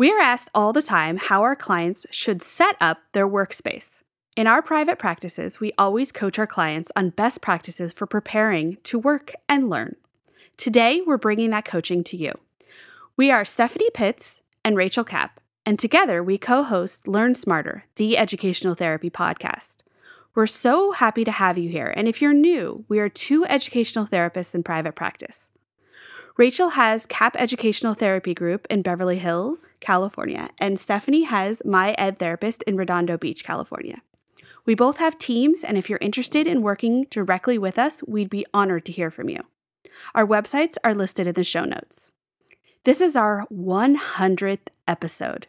We are asked all the time how our clients should set up their workspace. In our private practices, we always coach our clients on best practices for preparing to work and learn. Today, we're bringing that coaching to you. We are Stephanie Pitts and Rachel Kapp, and together we co host Learn Smarter, the educational therapy podcast. We're so happy to have you here, and if you're new, we are two educational therapists in private practice. Rachel has Kapp Educational Therapy Group in Beverly Hills, California, and Stephanie has My Ed Therapist in Redondo Beach, California. We both have teams, and if you're interested in working directly with us, we'd be honored to hear from you. Our websites are listed in the show notes. This is our 100th episode,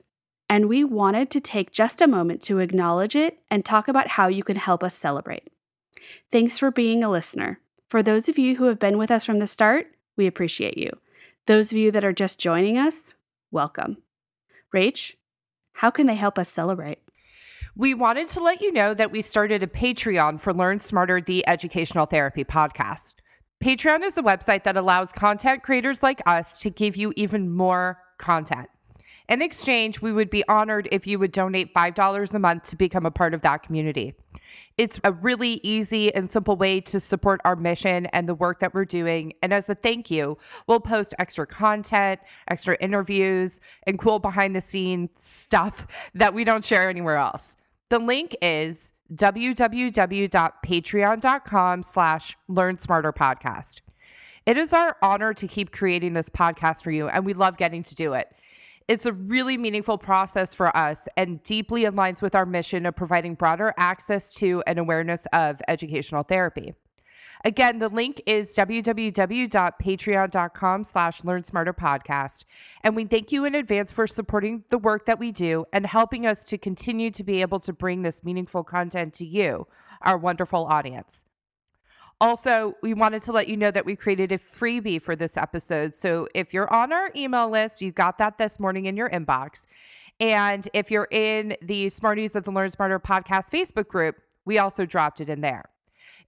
and we wanted to take just a moment to acknowledge it and talk about how you can help us celebrate. Thanks for being a listener. For those of you who have been with us from the start, we appreciate you. Those of you that are just joining us, welcome. Rach, how can they help us celebrate? We wanted to let you know that we started a Patreon for Learn Smarter, the educational therapy podcast. Patreon is a website that allows content creators like us to give you even more content. In exchange, we would be honored if you would donate $5 a month to become a part of that community. It's a really easy and simple way to support our mission and the work that we're doing. And as a thank you, we'll post extra content, extra interviews, and cool behind the scenes stuff that we don't share anywhere else. The link is www.patreon.com slash learn smarter podcast. It is our honor to keep creating this podcast for you, and we love getting to do it. It's a really meaningful process for us and deeply aligns with our mission of providing broader access to and awareness of educational therapy. Again, the link is www.patreon.com slash learn smarter podcast. And we thank you in advance for supporting the work that we do and helping us to continue to be able to bring this meaningful content to you, our wonderful audience. Also, we wanted to let you know that we created a freebie for this episode. So if you're on our email list, you got that this morning in your inbox. And if you're in the Smarties of the Learn Smarter podcast Facebook group, we also dropped it in there.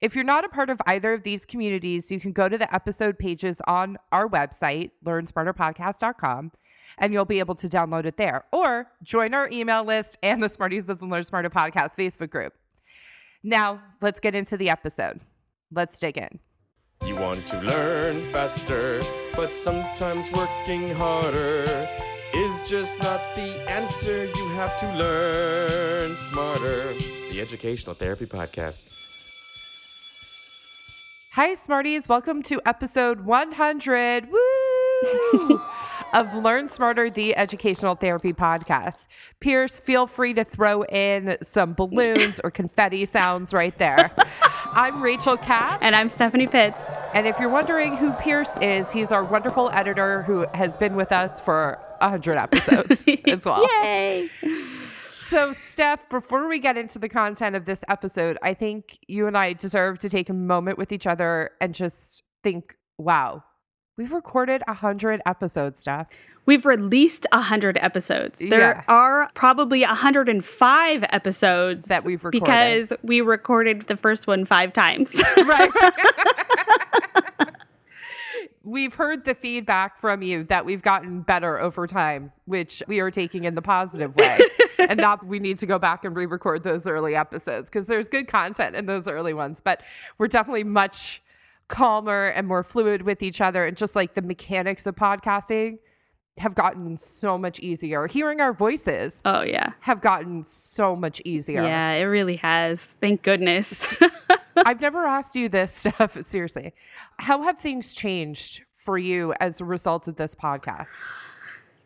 If you're not a part of either of these communities, you can go to the episode pages on our website, learnsmarterpodcast.com, and you'll be able to download it there. Or join our email list and the Smarties of the Learn Smarter podcast Facebook group. Now, let's get into the episode. Let's dig in. You want to learn faster, but sometimes working harder is just not the answer. You have to learn smarter. The Educational Therapy Podcast. Hi, Smarties. Welcome to episode 100 woo, of Learn Smarter, the Educational Therapy Podcast. Pierce, feel free to throw in some balloons or confetti sounds right there. I'm Rachel Kapp. And I'm Stephanie Pitts. And if you're wondering who Pierce is, he's our wonderful editor who has been with us for 100 episodes as well. Yay! So, Steph, before we get into the content of this episode, I think you and I deserve to take a moment with each other and just think, wow, we've recorded 100 episodes, Steph. We've released 100 episodes. There Yeah. are probably 105 episodes That we've recorded. because we recorded the first one five times. Right. we've heard the feedback from you that we've gotten better over time, which we are taking in the positive way. and not we need to go back and re-record those early episodes because there's good content in those early ones, but we're definitely much calmer and more fluid with each other and just like the mechanics of podcasting have gotten so much easier. Hearing our voices oh, yeah. have gotten so much easier. Yeah, it really has. Thank goodness. I've never asked you this stuff, seriously. How have things changed for you as a result of this podcast?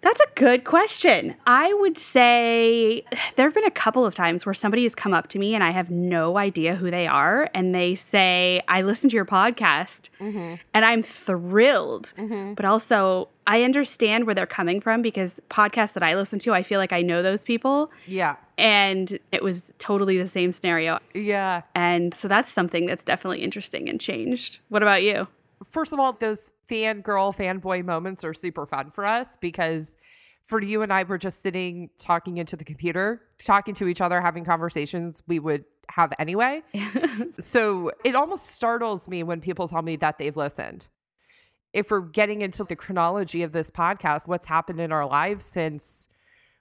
That's a good question. I would say there have been a couple of times where somebody has come up to me and I have no idea who they are. And they say, I listened to your podcast mm-hmm. and I'm thrilled. Mm-hmm. But also, I understand where they're coming from because podcasts that I listen to, I feel like I know those people. Yeah. And it was totally the same scenario. Yeah. And so that's something that's definitely interesting and changed. What about you? First of all, those fangirl, fanboy moments are super fun for us because for you and I, we're just sitting talking into the computer, talking to each other, having conversations we would have anyway. so it almost startles me when people tell me that they've listened. If we're getting into the chronology of this podcast, what's happened in our lives since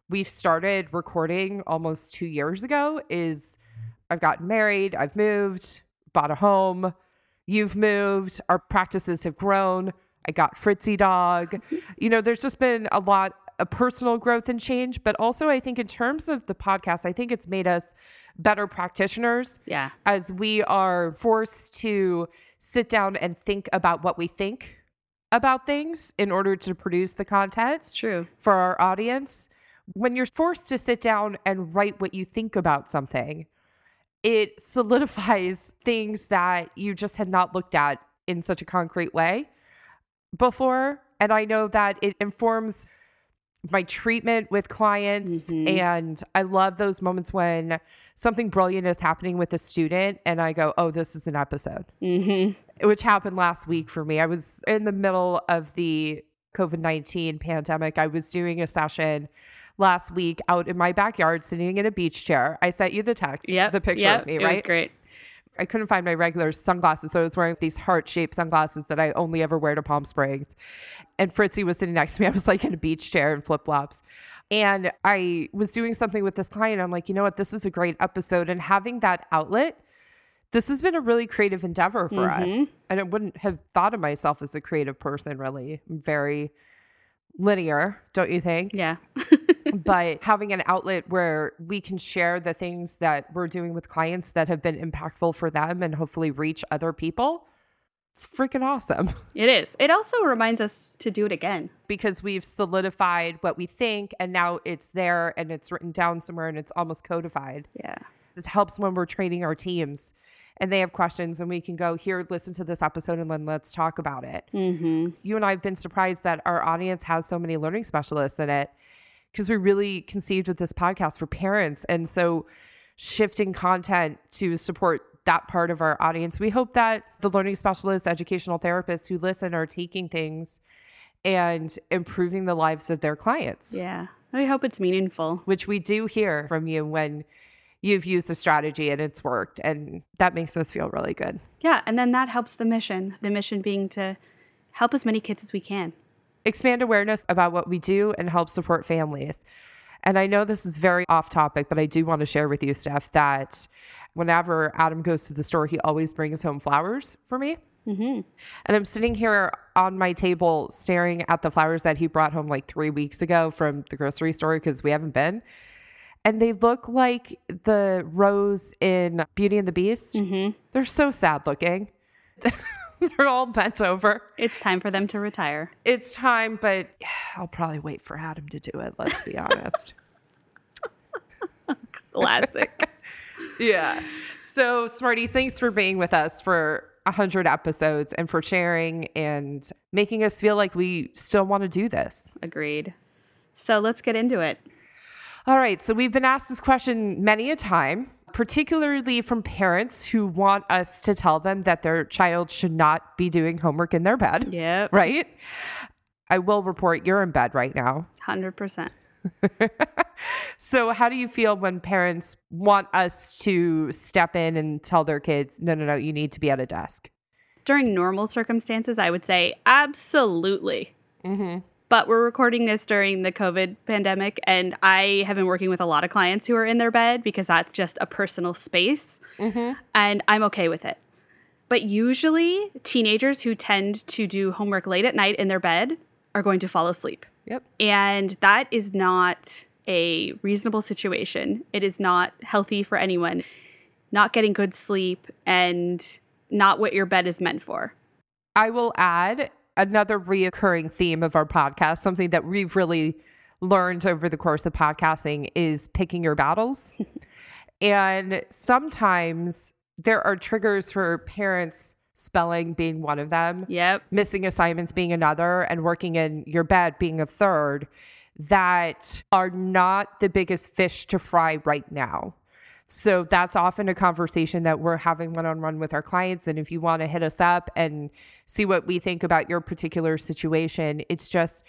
we've started recording almost two years ago is I've gotten married, I've moved, bought a home, you've moved, our practices have grown. I got Fritzy dog. You know, there's just been a lot of personal growth and change, but also I think in terms of the podcast, I think it's made us better practitioners Yeah. as we are forced to sit down and think about what we think about things in order to produce the content It's true. for our audience. When you're forced to sit down and write what you think about something, it solidifies things that you just had not looked at in such a concrete way before. And I know that it informs my treatment with clients. Mhm. And I love those moments when something brilliant is happening with a student and I go, oh, this is an episode Mm-hmm. which happened last week for me. I was in the middle of the COVID 19 pandemic. I was doing a session last week out in my backyard, sitting in a beach chair. I sent you the text, Yep. the picture yep. of me, right? great. I couldn't find my regular sunglasses, so I was wearing these heart shaped sunglasses that I only ever wear to Palm Springs. And Fritzy was sitting next to me. I was like in a beach chair and flip flops. And I was doing something with this client. I'm like, you know what? This is a great episode. And having that outlet, this has been a really creative endeavor for mm-hmm. us. And I wouldn't have thought of myself as a creative person, really. I'm very linear, don't you think? Yeah. but having an outlet where we can share the things that we're doing with clients that have been impactful for them and hopefully reach other people, it's freaking awesome it is. It also reminds us to do it again. because we've solidified what we think and now it's there and it's written down somewhere and it's almost codified. Yeah. This helps when we're training our teams and they have questions and we can go here, listen to this episode and then let's talk about it. Mm-hmm. you and I have been surprised that our audience has so many learning specialists in it because we really conceived with this podcast for parents. And so shifting content to support that part of our audience, we hope that the learning specialists, educational therapists who listen are taking things and improving the lives of their clients, Yeah. I hope it's meaningful. which we do hear from you when you've used the strategy and it's worked. And that makes us feel really good. Yeah. And then that helps the mission. The mission being to help as many kids as we can. Expand awareness about what we do and help support families. And I know this is very off topic, but I do want to share with you, Steph, that whenever Adam goes to the store, he always brings home flowers for me. Mm-hmm. And I'm sitting here on my table staring at the flowers that he brought home like three weeks ago from the grocery store because we haven't been. And they look like the rose in Beauty and the Beast. Mm-hmm. They're so sad looking. They're all bent over It's time for them to retire. it's time, but I'll probably wait for Adam to do it. Let's be honest. Classic. yeah. So, Smarties, thanks for being with us for 100 episodes and for sharing and making us feel like we still want to do this. Agreed. So let's get into it. All right. So, we've been asked this question many a time, particularly from parents who want us to tell them that their child should not be doing homework in their bed. Yep. Right? I will report you're in bed right now. 100%. So, how do you feel when parents want us to step in and tell their kids, no, no, no, you need to be at a desk? During normal circumstances, I would say absolutely. Mm-hmm. But we're recording this during the COVID pandemic, and I have been working with a lot of clients who are in their bed because that's just a personal space, Mm-hmm. and I'm okay with it. But usually, teenagers who tend to do homework late at night in their bed are going to fall asleep. Yep. And that is not a reasonable situation. It is not healthy for anyone. Not getting good sleep and not what your bed is meant for. I will add another reoccurring theme of our podcast, something that we've really learned over the course of podcasting is picking your battles. and sometimes there are triggers for parents, spelling being one of them. Yep. missing assignments being another, and working in your bed being a third, that are not the biggest fish to fry right now. So that's often a conversation that we're having one on one with our clients. And if you want to hit us up and see what we think about your particular situation, it's just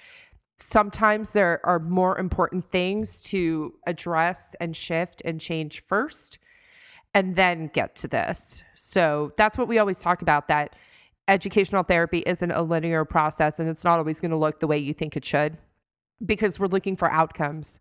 sometimes there are more important things to address and shift and change first and then get to this. So that's what we always talk about that educational therapy isn't a linear process and it's not always going to look the way you think it should because we're looking for outcomes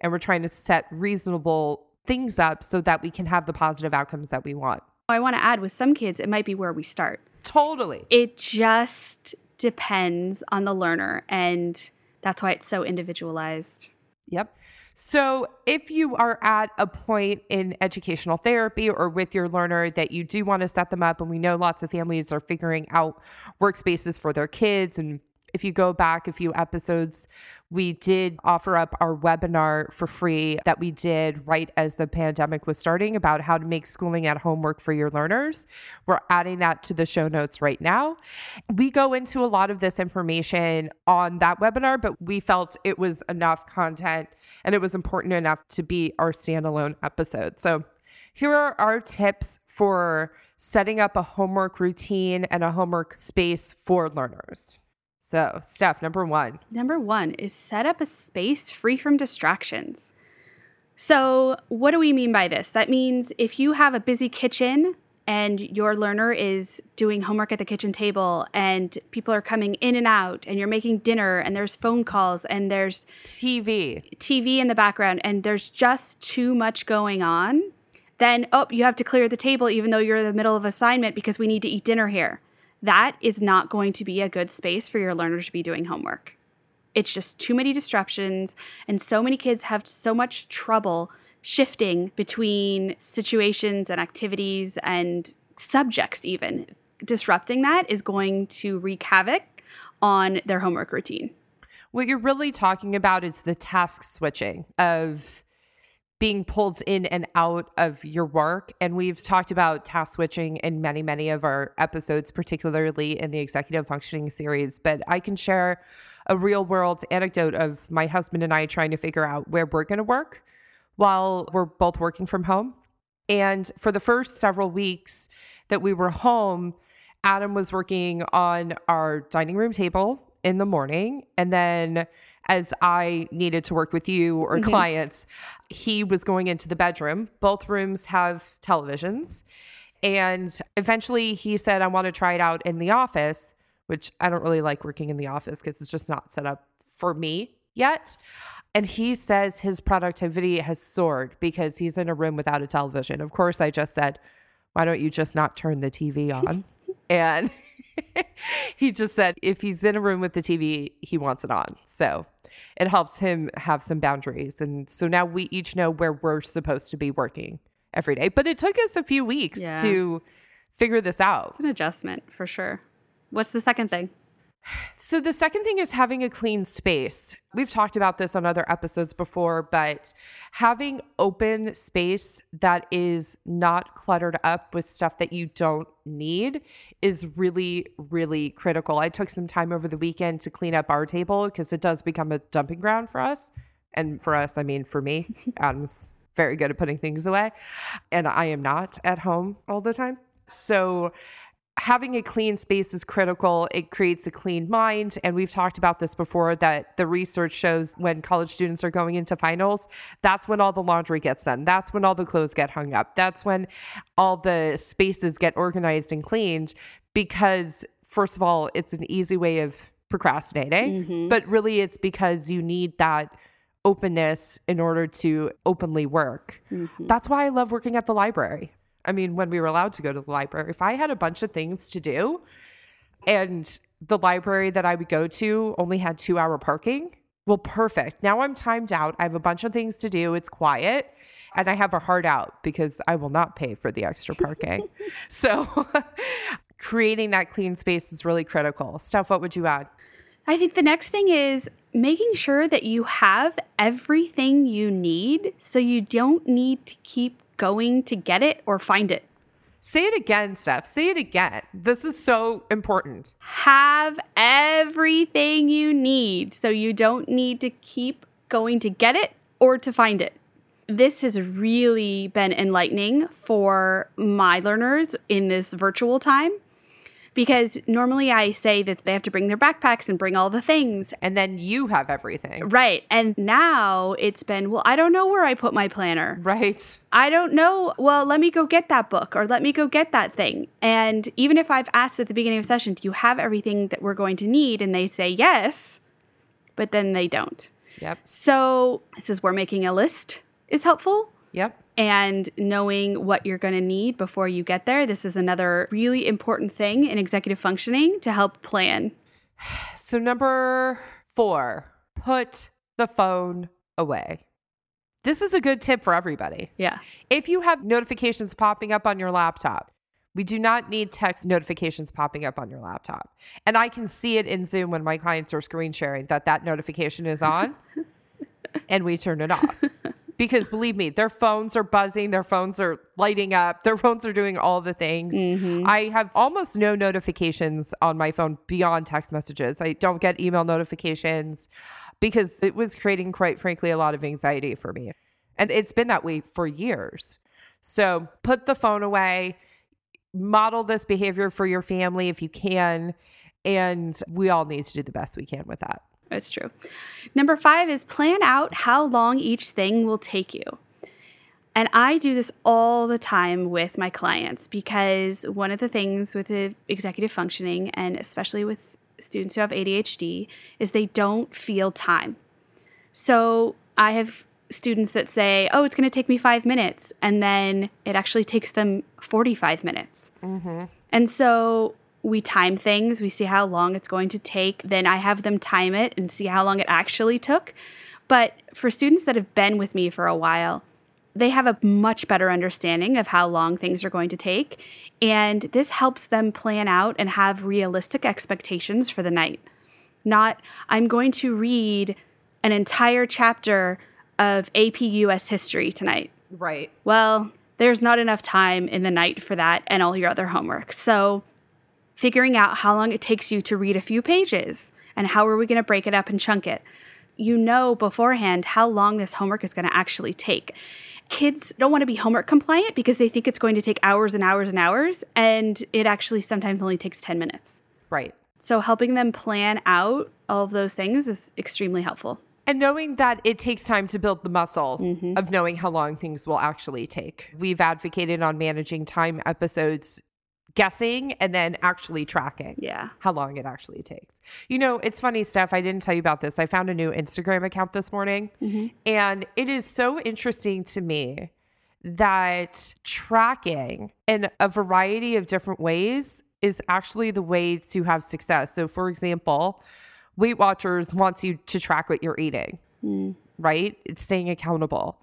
and we're trying to set reasonable things up so that we can have the positive outcomes that we want. I want to add with some kids, it might be where we start. Totally. It just depends on the learner, and that's why it's so individualized. Yep. So, if you are at a point in educational therapy or with your learner that you do want to set them up, and we know lots of families are figuring out workspaces for their kids and if you go back a few episodes, we did offer up our webinar for free that we did right as the pandemic was starting about how to make schooling at home work for your learners. We're adding that to the show notes right now. We go into a lot of this information on that webinar, but we felt it was enough content and it was important enough to be our standalone episode. So here are our tips for setting up a homework routine and a homework space for learners. So, Steph, number one. Number one is set up a space free from distractions. So, what do we mean by this? That means if you have a busy kitchen and your learner is doing homework at the kitchen table and people are coming in and out and you're making dinner and there's phone calls and there's TV TV in the background and there's just too much going on, then oh, you have to clear the table even though you're in the middle of assignment because we need to eat dinner here that is not going to be a good space for your learner to be doing homework. It's just too many disruptions, and so many kids have so much trouble shifting between situations and activities and subjects, even. Disrupting that is going to wreak havoc on their homework routine. What you're really talking about is the task switching of being pulled in and out of your work. And we've talked about task switching in many, many of our episodes, particularly in the executive functioning series. But I can share a real world anecdote of my husband and I trying to figure out where we're going to work while we're both working from home. And for the first several weeks that we were home, Adam was working on our dining room table in the morning. And then as I needed to work with you or mm-hmm. clients, he was going into the bedroom. Both rooms have televisions. And eventually he said, I want to try it out in the office, which I don't really like working in the office because it's just not set up for me yet. And he says his productivity has soared because he's in a room without a television. Of course, I just said, Why don't you just not turn the TV on? and he just said if he's in a room with the TV, he wants it on. So it helps him have some boundaries. And so now we each know where we're supposed to be working every day. But it took us a few weeks yeah. to figure this out. It's an adjustment for sure. What's the second thing? So, the second thing is having a clean space. We've talked about this on other episodes before, but having open space that is not cluttered up with stuff that you don't need is really, really critical. I took some time over the weekend to clean up our table because it does become a dumping ground for us. And for us, I mean, for me, Adam's very good at putting things away, and I am not at home all the time. So, having a clean space is critical. It creates a clean mind. And we've talked about this before that the research shows when college students are going into finals, that's when all the laundry gets done. That's when all the clothes get hung up. That's when all the spaces get organized and cleaned because, first of all, it's an easy way of procrastinating, mm-hmm. but really it's because you need that openness in order to openly work. Mm-hmm. That's why I love working at the library. I mean, when we were allowed to go to the library, if I had a bunch of things to do and the library that I would go to only had two hour parking, well, perfect. Now I'm timed out. I have a bunch of things to do. It's quiet. And I have a heart out because I will not pay for the extra parking. so creating that clean space is really critical. Steph, what would you add? I think the next thing is making sure that you have everything you need so you don't need to keep going to get it or find it. Say it again, Steph. Say it again. This is so important. Have everything you need so you don't need to keep going to get it or to find it. This has really been enlightening for my learners in this virtual time because normally I say that they have to bring their backpacks and bring all the things. And then you have everything. Right. And now it's been, well, I don't know where I put my planner. Right. I don't know. Well, let me go get that book or let me go get that thing. And even if I've asked at the beginning of session, do you have everything that we're going to need? And they say yes, but then they don't. Yep. So, this is where making a list is helpful Yep. And knowing what you're going to need before you get there. This is another really important thing in executive functioning to help plan. So, number four, put the phone away. This is a good tip for everybody. Yeah. If you have notifications popping up on your laptop, we do not need text notifications popping up on your laptop. And I can see it in Zoom when my clients are screen sharing that that notification is on and we turn it off. Because believe me, their phones are buzzing, their phones are lighting up, their phones are doing all the things. Mm-hmm. I have almost no notifications on my phone beyond text messages. I don't get email notifications because it was creating, quite frankly, a lot of anxiety for me. And it's been that way for years. So put the phone away, model this behavior for your family if you can. And we all need to do the best we can with that. That's true. Number five is plan out how long each thing will take you. And I do this all the time with my clients because one of the things with the executive functioning, and especially with students who have ADHD, is they don't feel time. So I have students that say, oh, it's going to take me five minutes. And then it actually takes them 45 minutes. Mm-hmm. And so we time things, we see how long it's going to take. Then I have them time it and see how long it actually took. But for students that have been with me for a while, they have a much better understanding of how long things are going to take. And this helps them plan out and have realistic expectations for the night. Not, I'm going to read an entire chapter of AP US history tonight Right. well, there's not enough time in the night for that and all your other homework. So, figuring out how long it takes you to read a few pages and how are we going to break it up and chunk it. You know beforehand how long this homework is going to actually take. Kids don't want to be homework compliant because they think it's going to take hours and hours and hours, and it actually sometimes only takes 10 minutes. Right. So, helping them plan out all of those things is extremely helpful. And knowing that it takes time to build the muscle mm-hmm. of knowing how long things will actually take. We've advocated on managing time episodes, guessing and then actually tracking Yeah. how long it actually takes. You know, it's funny, Steph. I didn't tell you about this. I found a new Instagram account this morning, mm-hmm. and it is so interesting to me that tracking in a variety of different ways is actually the way to have success. So, for example, Weight Watchers wants you to track what you're eating, hmm. right? It's staying accountable.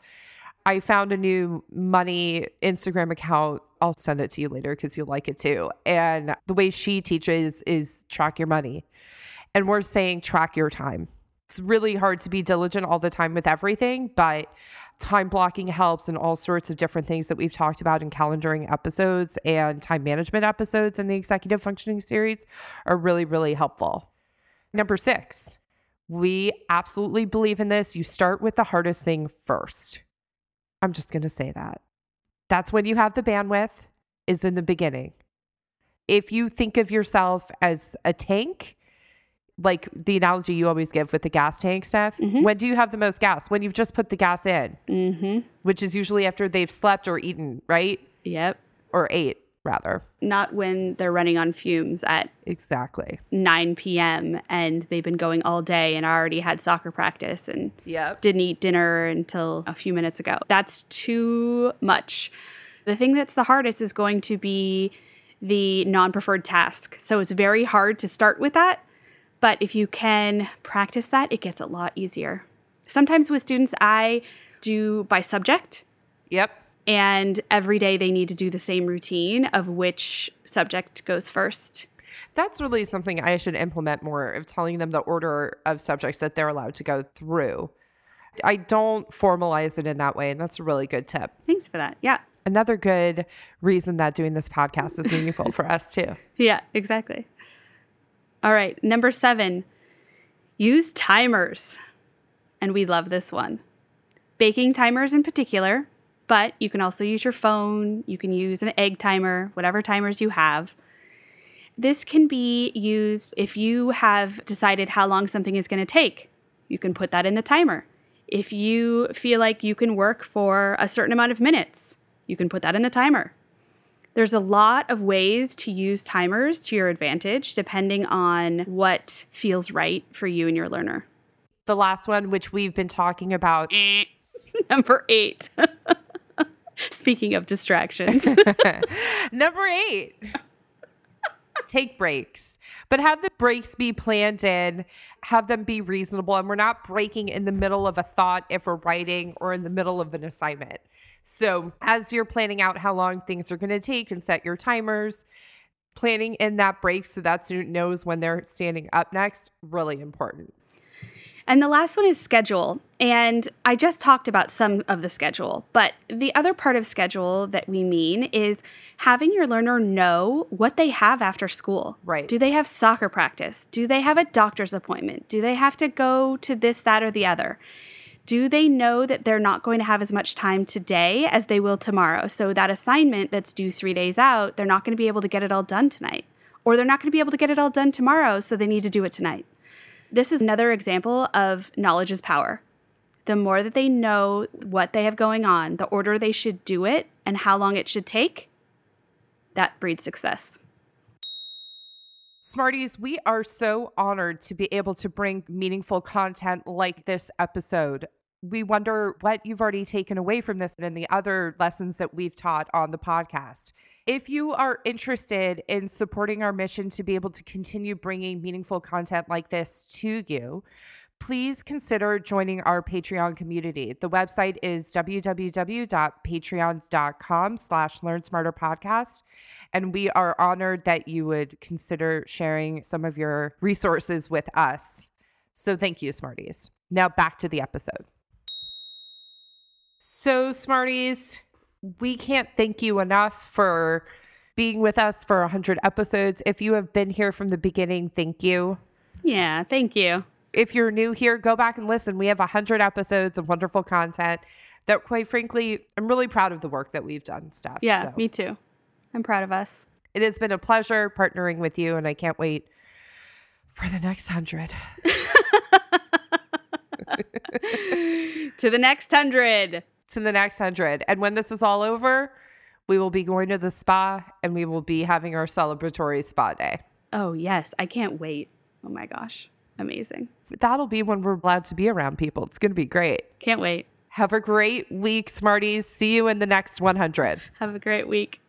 I found a new money Instagram account. I'll send it to you later because you'll like it too. And the way she teaches is track your money. And we're saying track your time. It's really hard to be diligent all the time with everything, but time blocking helps and all sorts of different things that we've talked about in calendaring episodes and time management episodes in the executive functioning series are really, really helpful. Number six, we absolutely believe in this. You start with the hardest thing first. I'm just going to say that. That's when you have the bandwidth, is in the beginning. If you think of yourself as a tank, like the analogy you always give with the gas tank stuff, when do you have the most gas? When you've just put the gas in, Mm-hmm. which is usually after they've slept or eaten, right? Yep. Or ate, rather. Not when they're running on fumes at Exactly. 9 p.m. and they've been going all day and already had soccer practice and Yep. didn't eat dinner until a few minutes ago. That's too much. The thing that's the hardest is going to be the non preferred task. So it's very hard to start with that. But if you can practice that, it gets a lot easier. Sometimes with students, I do by subject. Yep. And every day they need to do the same routine of which subject goes first. That's really something I should implement more of telling them the order of subjects that they're allowed to go through. I don't formalize it in that way, and that's a really good tip. Thanks for that. Yeah. Another good reason that doing this podcast is meaningful for us too. Yeah, exactly. All right, number seven, use timers. And we love this one. Baking timers in particular, but you can also use your phone, you can use an egg timer, whatever timers you have. This can be used if you have decided how long something is going to take. You can put that in the timer. If you feel like you can work for a certain amount of minutes, you can put that in the timer. There's a lot of ways to use timers to your advantage depending on what feels right for you and your learner. the last one, which we've been talking about. Number eight. Speaking of distractions, Number eight, take breaks, but have the breaks be planned in, have them be reasonable. And we're not breaking in the middle of a thought if we're writing or in the middle of an assignment. So, as you're planning out how long things are going to take and set your timers, planning in that break so that student knows when they're standing up next, really important. And the last one is schedule. And I just talked about some of the schedule, but the other part of schedule that we mean is having your learner know what they have after school. Right. Do they have soccer practice? Do they have a doctor's appointment? Do they have to go to this, that, or the other? Do they know that they're not going to have as much time today as they will tomorrow? So that assignment that's due three days out, they're not going to be able to get it all done tonight. Or they're not going to be able to get it all done tomorrow, so they need to do it tonight. This is another example of knowledge is power. The more that they know what they have going on, the order they should do it, and how long it should take, that breeds success. Smarties, we are so honored to be able to bring meaningful content like this episode. We wonder what you've already taken away from this and the other lessons that we've taught on the podcast. If you are interested in supporting our mission to be able to continue bringing meaningful content like this to you, please consider joining our Patreon community. The website is www.patreon.com slash learn smarter podcast. And we are honored that you would consider sharing some of your resources with us. So thank you, Smarties. Now back to the episode. So, Smarties, we can't thank you enough for being with us for 100 episodes. If you have been here from the beginning, thank you. Yeah, thank you. If you're new here, go back and listen. We have 100 episodes of wonderful content that, quite frankly, I'm really proud of the work that we've done, Steph. Yeah, So me too. I'm proud of us. it has been a pleasure partnering with you, and I can't wait for the next 100. To the next hundred. To the next 100. And when this is all over, we will be going to the spa and we will be having our celebratory spa day. Oh, yes. I can't wait. Oh my gosh. Amazing. That'll be when we're allowed to be around people. It's going to be great. Can't wait. Have a great week, Smarties. See you in the next 100. Have a great week.